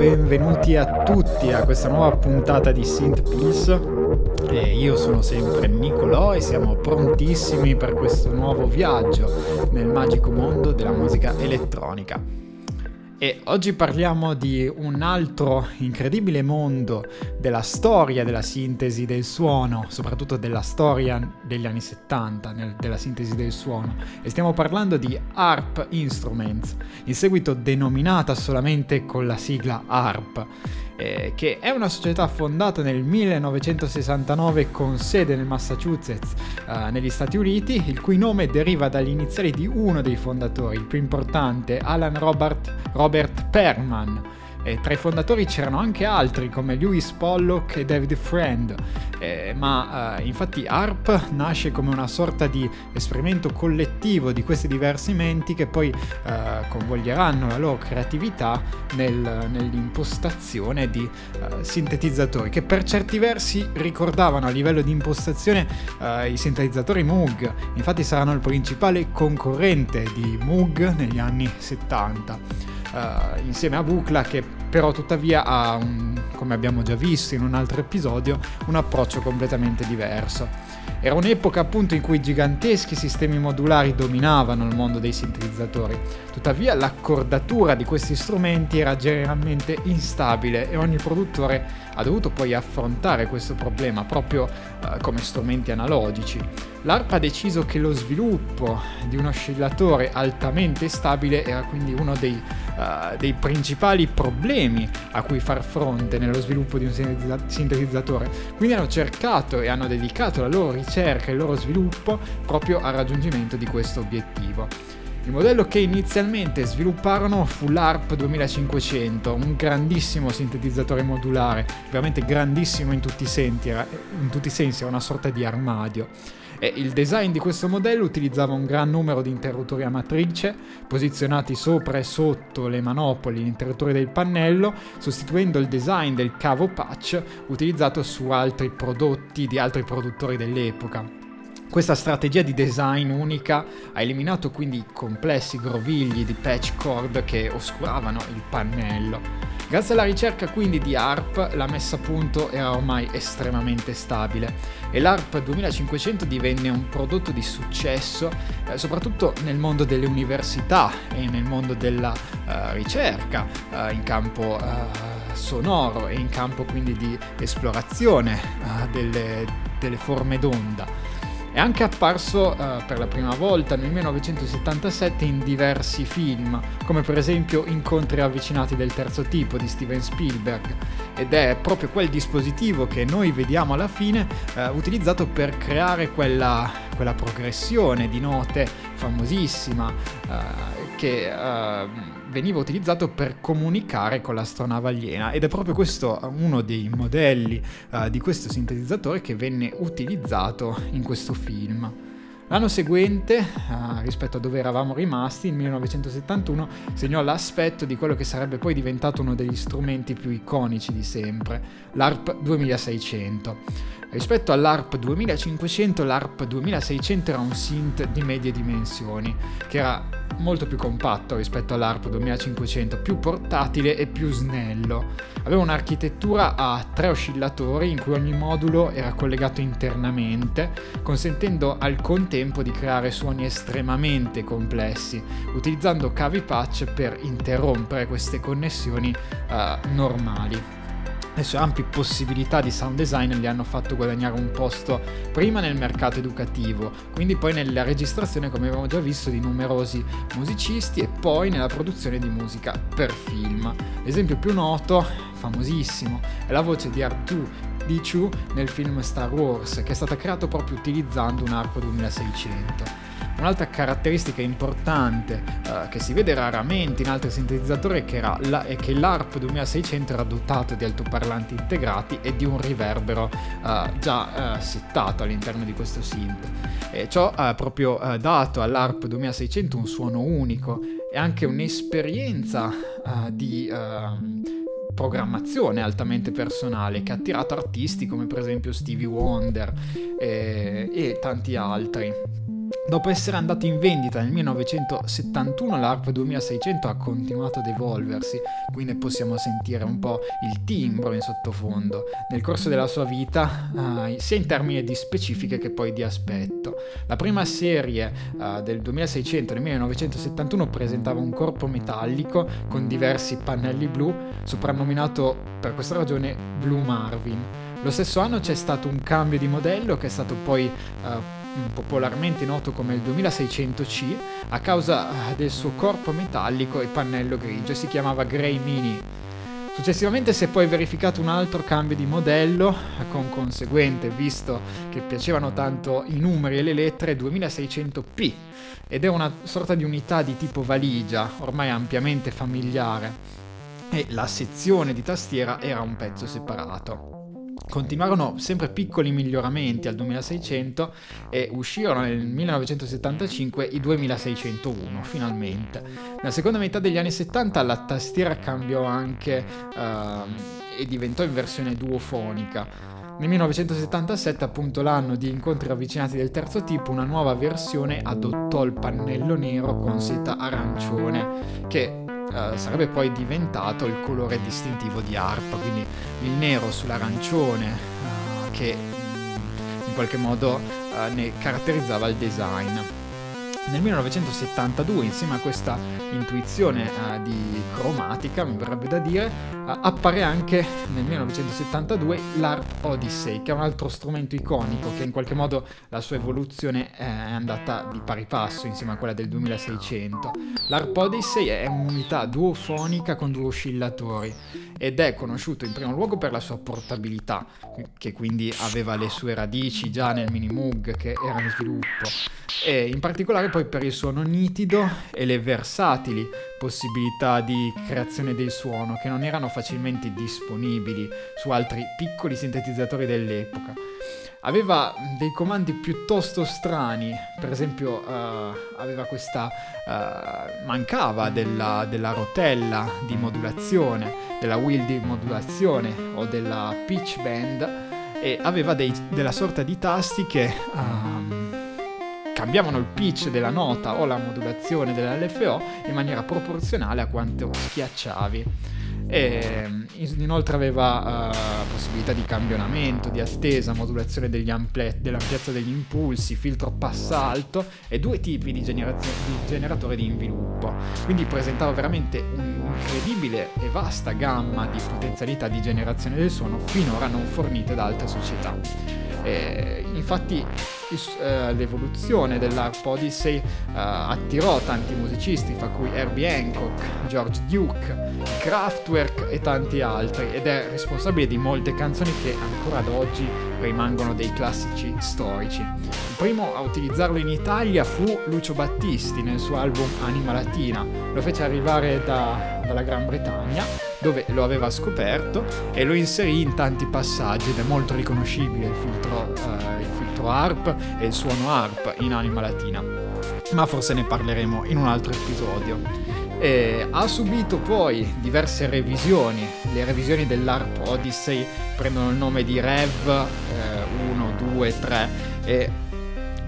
benvenuti a tutti a questa nuova puntata di Synth Pills. E io sono sempre Nicolò e siamo prontissimi per questo nuovo viaggio nel magico mondo della musica elettronica. E oggi parliamo di un altro incredibile mondo della storia della sintesi del suono, soprattutto della storia degli anni 70, nel, della sintesi del suono. E stiamo parlando di ARP Instruments, in seguito denominata solamente con la sigla ARP eh, che è una società fondata nel 1969 con sede nel Massachusetts, eh, negli Stati Uniti, il cui nome deriva dagli iniziali di uno dei fondatori, il più importante, Alan Robert, Robert Perman e tra i fondatori c'erano anche altri come Lewis Pollock e David Friend, eh, ma eh, infatti ARP nasce come una sorta di esperimento collettivo di questi diversi menti che poi eh, convoglieranno la loro creatività nel, nell'impostazione di eh, sintetizzatori che per certi versi ricordavano a livello di impostazione eh, i sintetizzatori Moog, infatti saranno il principale concorrente di Moog negli anni 70 uh, insieme a Bucla che però tuttavia ha, un, come abbiamo già visto in un altro episodio, un approccio completamente diverso. Era un'epoca appunto in cui giganteschi sistemi modulari dominavano il mondo dei sintetizzatori, tuttavia l'accordatura di questi strumenti era generalmente instabile e ogni produttore ha dovuto poi affrontare questo problema proprio uh, come strumenti analogici. L'ARP ha deciso che lo sviluppo di un oscillatore altamente stabile era quindi uno dei, uh, dei principali problemi a cui far fronte nello sviluppo di un sintetizzatore, quindi hanno cercato e hanno dedicato la loro ricerca e il loro sviluppo proprio al raggiungimento di questo obiettivo. Il modello che inizialmente svilupparono fu l'ARP 2500, un grandissimo sintetizzatore modulare, veramente grandissimo in tutti i, sensi, era, una sorta di armadio. E il design di questo modello utilizzava un gran numero di interruttori a matrice posizionati sopra e sotto le manopole, gli interruttori del pannello, sostituendo il design del cavo patch utilizzato su altri prodotti di altri produttori dell'epoca. Questa strategia di design unica ha eliminato quindi i complessi grovigli di patch cord che oscuravano il pannello. Grazie alla ricerca quindi di ARP la messa a punto era ormai estremamente stabile e l'ARP 2500 divenne un prodotto di successo eh, soprattutto nel mondo delle università e nel mondo della uh, ricerca uh, in campo uh, sonoro e in campo quindi di esplorazione delle, delle forme d'onda. È anche apparso uh, per la prima volta nel 1977 in diversi film, come per esempio Incontri avvicinati del terzo tipo di Steven Spielberg, ed è proprio quel dispositivo che noi vediamo alla fine uh, utilizzato per creare quella, quella, progressione di note famosissima uh, che veniva utilizzato per comunicare con l'astronave aliena ed è proprio questo uno dei modelli uh, di questo sintetizzatore che venne utilizzato in questo film. L'anno seguente, uh, rispetto a dove eravamo rimasti, il 1971, segnò l'aspetto di quello che sarebbe poi diventato uno degli strumenti più iconici di sempre, l'ARP 2600. Rispetto all'ARP 2500, l'ARP 2600 era un synth di medie dimensioni, che era molto più compatto rispetto all'ARP 2500, più portatile e più snello. Aveva un'architettura a tre oscillatori in cui ogni modulo era collegato internamente, consentendo al contempo di creare suoni estremamente complessi, utilizzando cavi patch per interrompere queste connessioni uh, normali le sue ampie possibilità di sound design gli hanno fatto guadagnare un posto prima nel mercato educativo, quindi poi nella registrazione, come abbiamo già visto, di numerosi musicisti e poi nella produzione di musica per film. L'esempio più noto, famosissimo, è la voce di R2 d Chu nel film Star Wars, che è stata creata proprio utilizzando un arco 2600. Un'altra caratteristica importante uh, che si vede raramente in altri sintetizzatori è, la, è che l'ARP 2600 era dotato di altoparlanti integrati e di un riverbero uh, già uh, settato all'interno di questo synth. E ciò ha proprio dato all'ARP 2600 un suono unico e anche un'esperienza di ehm, programmazione altamente personale che ha attirato artisti come per esempio Stevie Wonder e, e tanti altri. Dopo essere andato in vendita nel 1971, l'ARP 2600 ha continuato ad evolversi, quindi possiamo sentire un po' il timbro in sottofondo nel corso della sua vita, uh, sia in termini di specifiche che poi di aspetto. La prima serie uh, del 2600 nel 1971 presentava un corpo metallico con diversi pannelli blu, soprannominato per questa ragione Blue Marvin. Lo stesso anno c'è stato un cambio di modello che è stato poi uh, popolarmente noto come il 2600C, a causa eh, del suo corpo metallico e pannello grigio, si chiamava Grey Mini. Successivamente si è poi verificato un altro cambio di modello, con conseguente, visto che piacevano tanto i numeri e le lettere, 2600P, ed è una sorta di unità di tipo valigia, ormai ampiamente familiare, e la sezione di tastiera era un pezzo separato. Continuarono sempre piccoli miglioramenti al 2600 e uscirono nel 1975 i 2601 finalmente. Nella seconda metà degli anni 70 la tastiera cambiò anche uh, e diventò in versione duofonica. Nel 1977, appunto l'anno di incontri ravvicinati del terzo tipo, una nuova versione adottò il pannello nero con seta arancione, che eh, sarebbe poi diventato il colore distintivo di ARP, quindi il nero sull'arancione uh, che mm, in qualche modo uh, ne caratterizzava il design. Nel 1972, insieme a questa intuizione uh, di cromatica, mi verrebbe da dire, uh, appare anche nel 1972 l'ARP Odyssey, che è un altro strumento iconico che in qualche modo la sua evoluzione è andata di pari passo insieme a quella del 2600. L'ARP Odyssey è un'unità duofonica con due oscillatori ed è conosciuto in primo luogo per la sua portabilità, che quindi aveva le sue radici già nel Minimoog che era in sviluppo, e in particolare poi per il suono nitido e le versatili possibilità di creazione del suono che non erano facilmente disponibili su altri piccoli sintetizzatori dell'epoca. Aveva dei comandi piuttosto strani, per esempio uh, aveva questa, uh, mancava della, della, rotella di modulazione, della wheel di modulazione o della pitch band e aveva dei, della sorta di tasti che um, cambiavano il pitch della nota o la modulazione dell'LFO in maniera proporzionale a quanto schiacciavi. E inoltre aveva uh, possibilità di campionamento, di attesa, modulazione ampli- dell'ampiezza degli impulsi, filtro passa alto e due tipi di, generazio- di generatore di inviluppo. Quindi presentava veramente un'incredibile e vasta gamma di potenzialità di generazione del suono finora non fornite da altre società. E infatti eh, l'evoluzione dell'Arp Odyssey eh, attirò tanti musicisti, fra cui Herbie Hancock, George Duke, Kraftwerk e tanti altri, ed è responsabile di molte canzoni che ancora ad oggi rimangono dei classici storici. Il primo a utilizzarlo in Italia fu Lucio Battisti nel suo album Anima Latina, lo fece arrivare da, dalla Gran Bretagna dove lo aveva scoperto e lo inserì in tanti passaggi ed è molto riconoscibile il filtro, eh, il filtro ARP e il suono ARP in Anima Latina. Ma forse ne parleremo in un altro episodio. E ha subito poi diverse revisioni. Le revisioni dell'ARP Odyssey prendono il nome di Rev eh, 1, 2, 3 e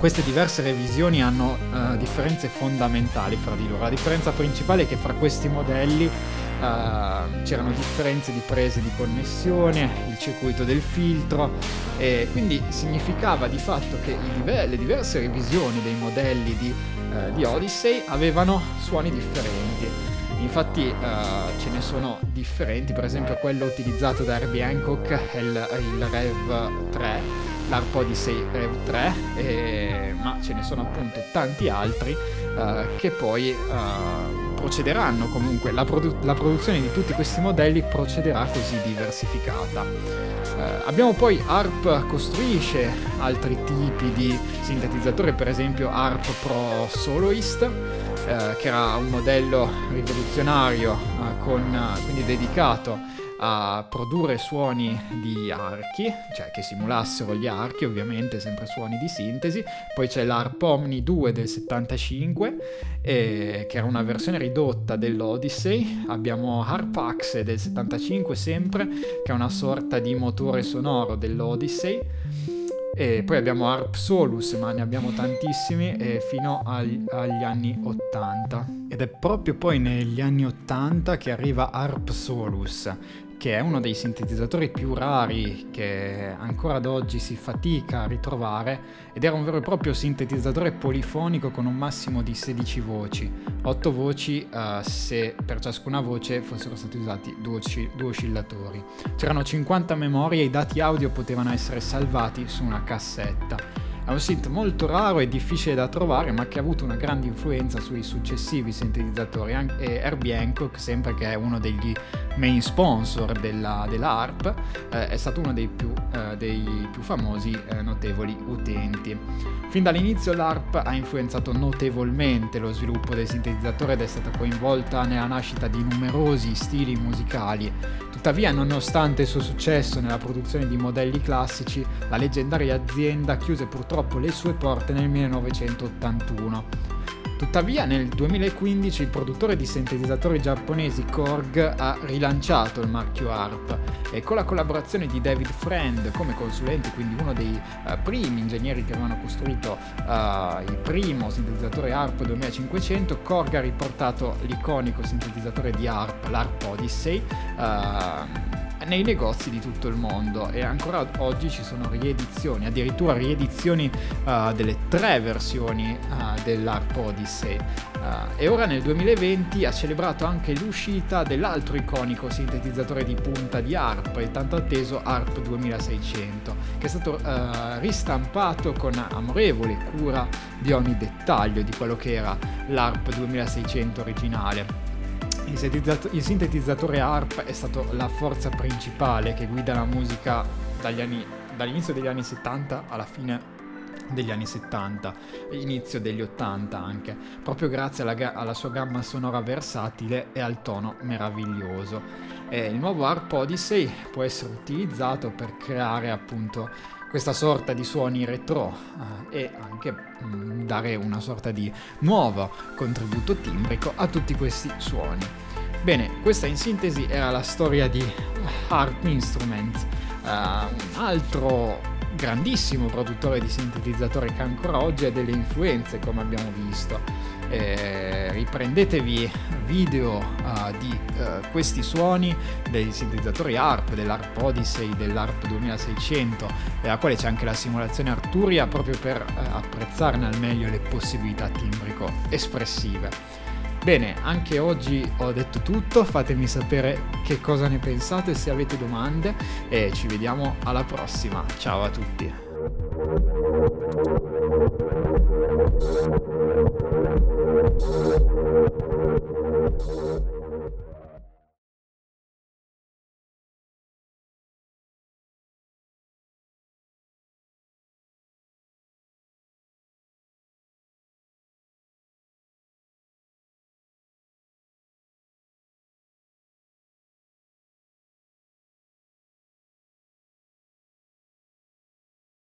queste diverse revisioni hanno uh, differenze fondamentali fra di loro. La differenza principale è che fra questi modelli uh, c'erano differenze di prese di connessione, il circuito del filtro e quindi significava di fatto che diver- le diverse revisioni dei modelli di, uh, di, Odyssey avevano suoni differenti. Infatti uh, ce ne sono differenti, per esempio quello utilizzato da Herbie Hancock il, il Rev 3, l'Arp Odyssey Rev 3, e, ma ce ne sono appunto tanti altri che poi procederanno comunque, la, produ- la, produzione di tutti questi modelli procederà così diversificata. Eh, abbiamo poi ARP costruisce altri tipi di sintetizzatori, per esempio ARP Pro Soloist, eh, che era un modello rivoluzionario, eh, con, quindi dedicato a produrre suoni di archi, cioè che simulassero gli archi, ovviamente sempre suoni di sintesi. Poi c'è l'ARP Omni 2 del 75, eh, che era una versione ridotta dell'Odyssey. Abbiamo Harpax del 75 sempre, che è una sorta di motore sonoro dell'Odyssey. E poi abbiamo Arp Solus, ma ne abbiamo tantissimi eh, fino agli, agli anni 80. Ed è proprio poi negli anni 80 che arriva Arp Solus, che è uno dei sintetizzatori più rari che ancora ad oggi si fatica a ritrovare ed era un vero e proprio sintetizzatore polifonico con un massimo di 16 voci, 8 voci uh, se per ciascuna voce fossero stati usati due, due oscillatori. C'erano 50 memorie e i dati audio potevano essere salvati su una cassetta. È un synth molto raro e difficile da trovare, ma che ha avuto una grande influenza sui successivi sintetizzatori. E Herbie Hancock, sempre che è uno degli main sponsor della, della ARP, eh, è stato uno dei più, eh, dei più famosi eh, notevoli utenti. Fin dall'inizio l'ARP ha influenzato notevolmente lo sviluppo del sintetizzatore ed è stata coinvolta nella nascita di numerosi stili musicali. Tuttavia, nonostante il suo successo nella produzione di modelli classici, la leggendaria azienda chiuse purtroppo le sue porte nel 1981. Tuttavia nel 2015 il produttore di sintetizzatori giapponesi Korg ha rilanciato il marchio ARP e con la collaborazione di David Friend come consulente, quindi uno dei uh, primi ingegneri che avevano costruito uh, il primo sintetizzatore ARP 2500, Korg ha riportato l'iconico sintetizzatore di ARP, l'ARP Odyssey. Uh, nei negozi di tutto il mondo e ancora oggi ci sono riedizioni, addirittura riedizioni uh, delle tre versioni uh, dell'ARP Odyssey. Uh, e ora nel 2020 ha celebrato anche l'uscita dell'altro iconico sintetizzatore di punta di ARP, il tanto atteso ARP 2600, che è stato ristampato con amorevole cura di ogni dettaglio di quello che era l'ARP 2600 originale. Il sintetizzatore ARP è stato la forza principale che guida la musica anni, dall'inizio degli anni 70 alla fine degli anni 70, inizio degli 80 anche, proprio grazie alla, alla sua gamma sonora versatile e al tono meraviglioso. E il nuovo ARP Odyssey può essere utilizzato per creare appunto questa sorta di suoni retro eh, e anche mh, mm, dare una sorta di nuovo contributo timbrico a tutti questi suoni. Bene, questa in sintesi era la storia di Harp Instruments, uh, un altro grandissimo produttore di sintetizzatori che ancora oggi ha delle influenze come abbiamo visto. Eh, riprendetevi video uh, di uh, questi suoni dei sintetizzatori ARP, dell'ARP Odyssey, dell'ARP 2600, della quale c'è anche la simulazione Arturia proprio per uh, apprezzarne al meglio le possibilità timbrico espressive. Bene, anche oggi ho detto tutto, fatemi sapere che cosa ne pensate, se avete domande e ci vediamo alla prossima. Ciao a tutti.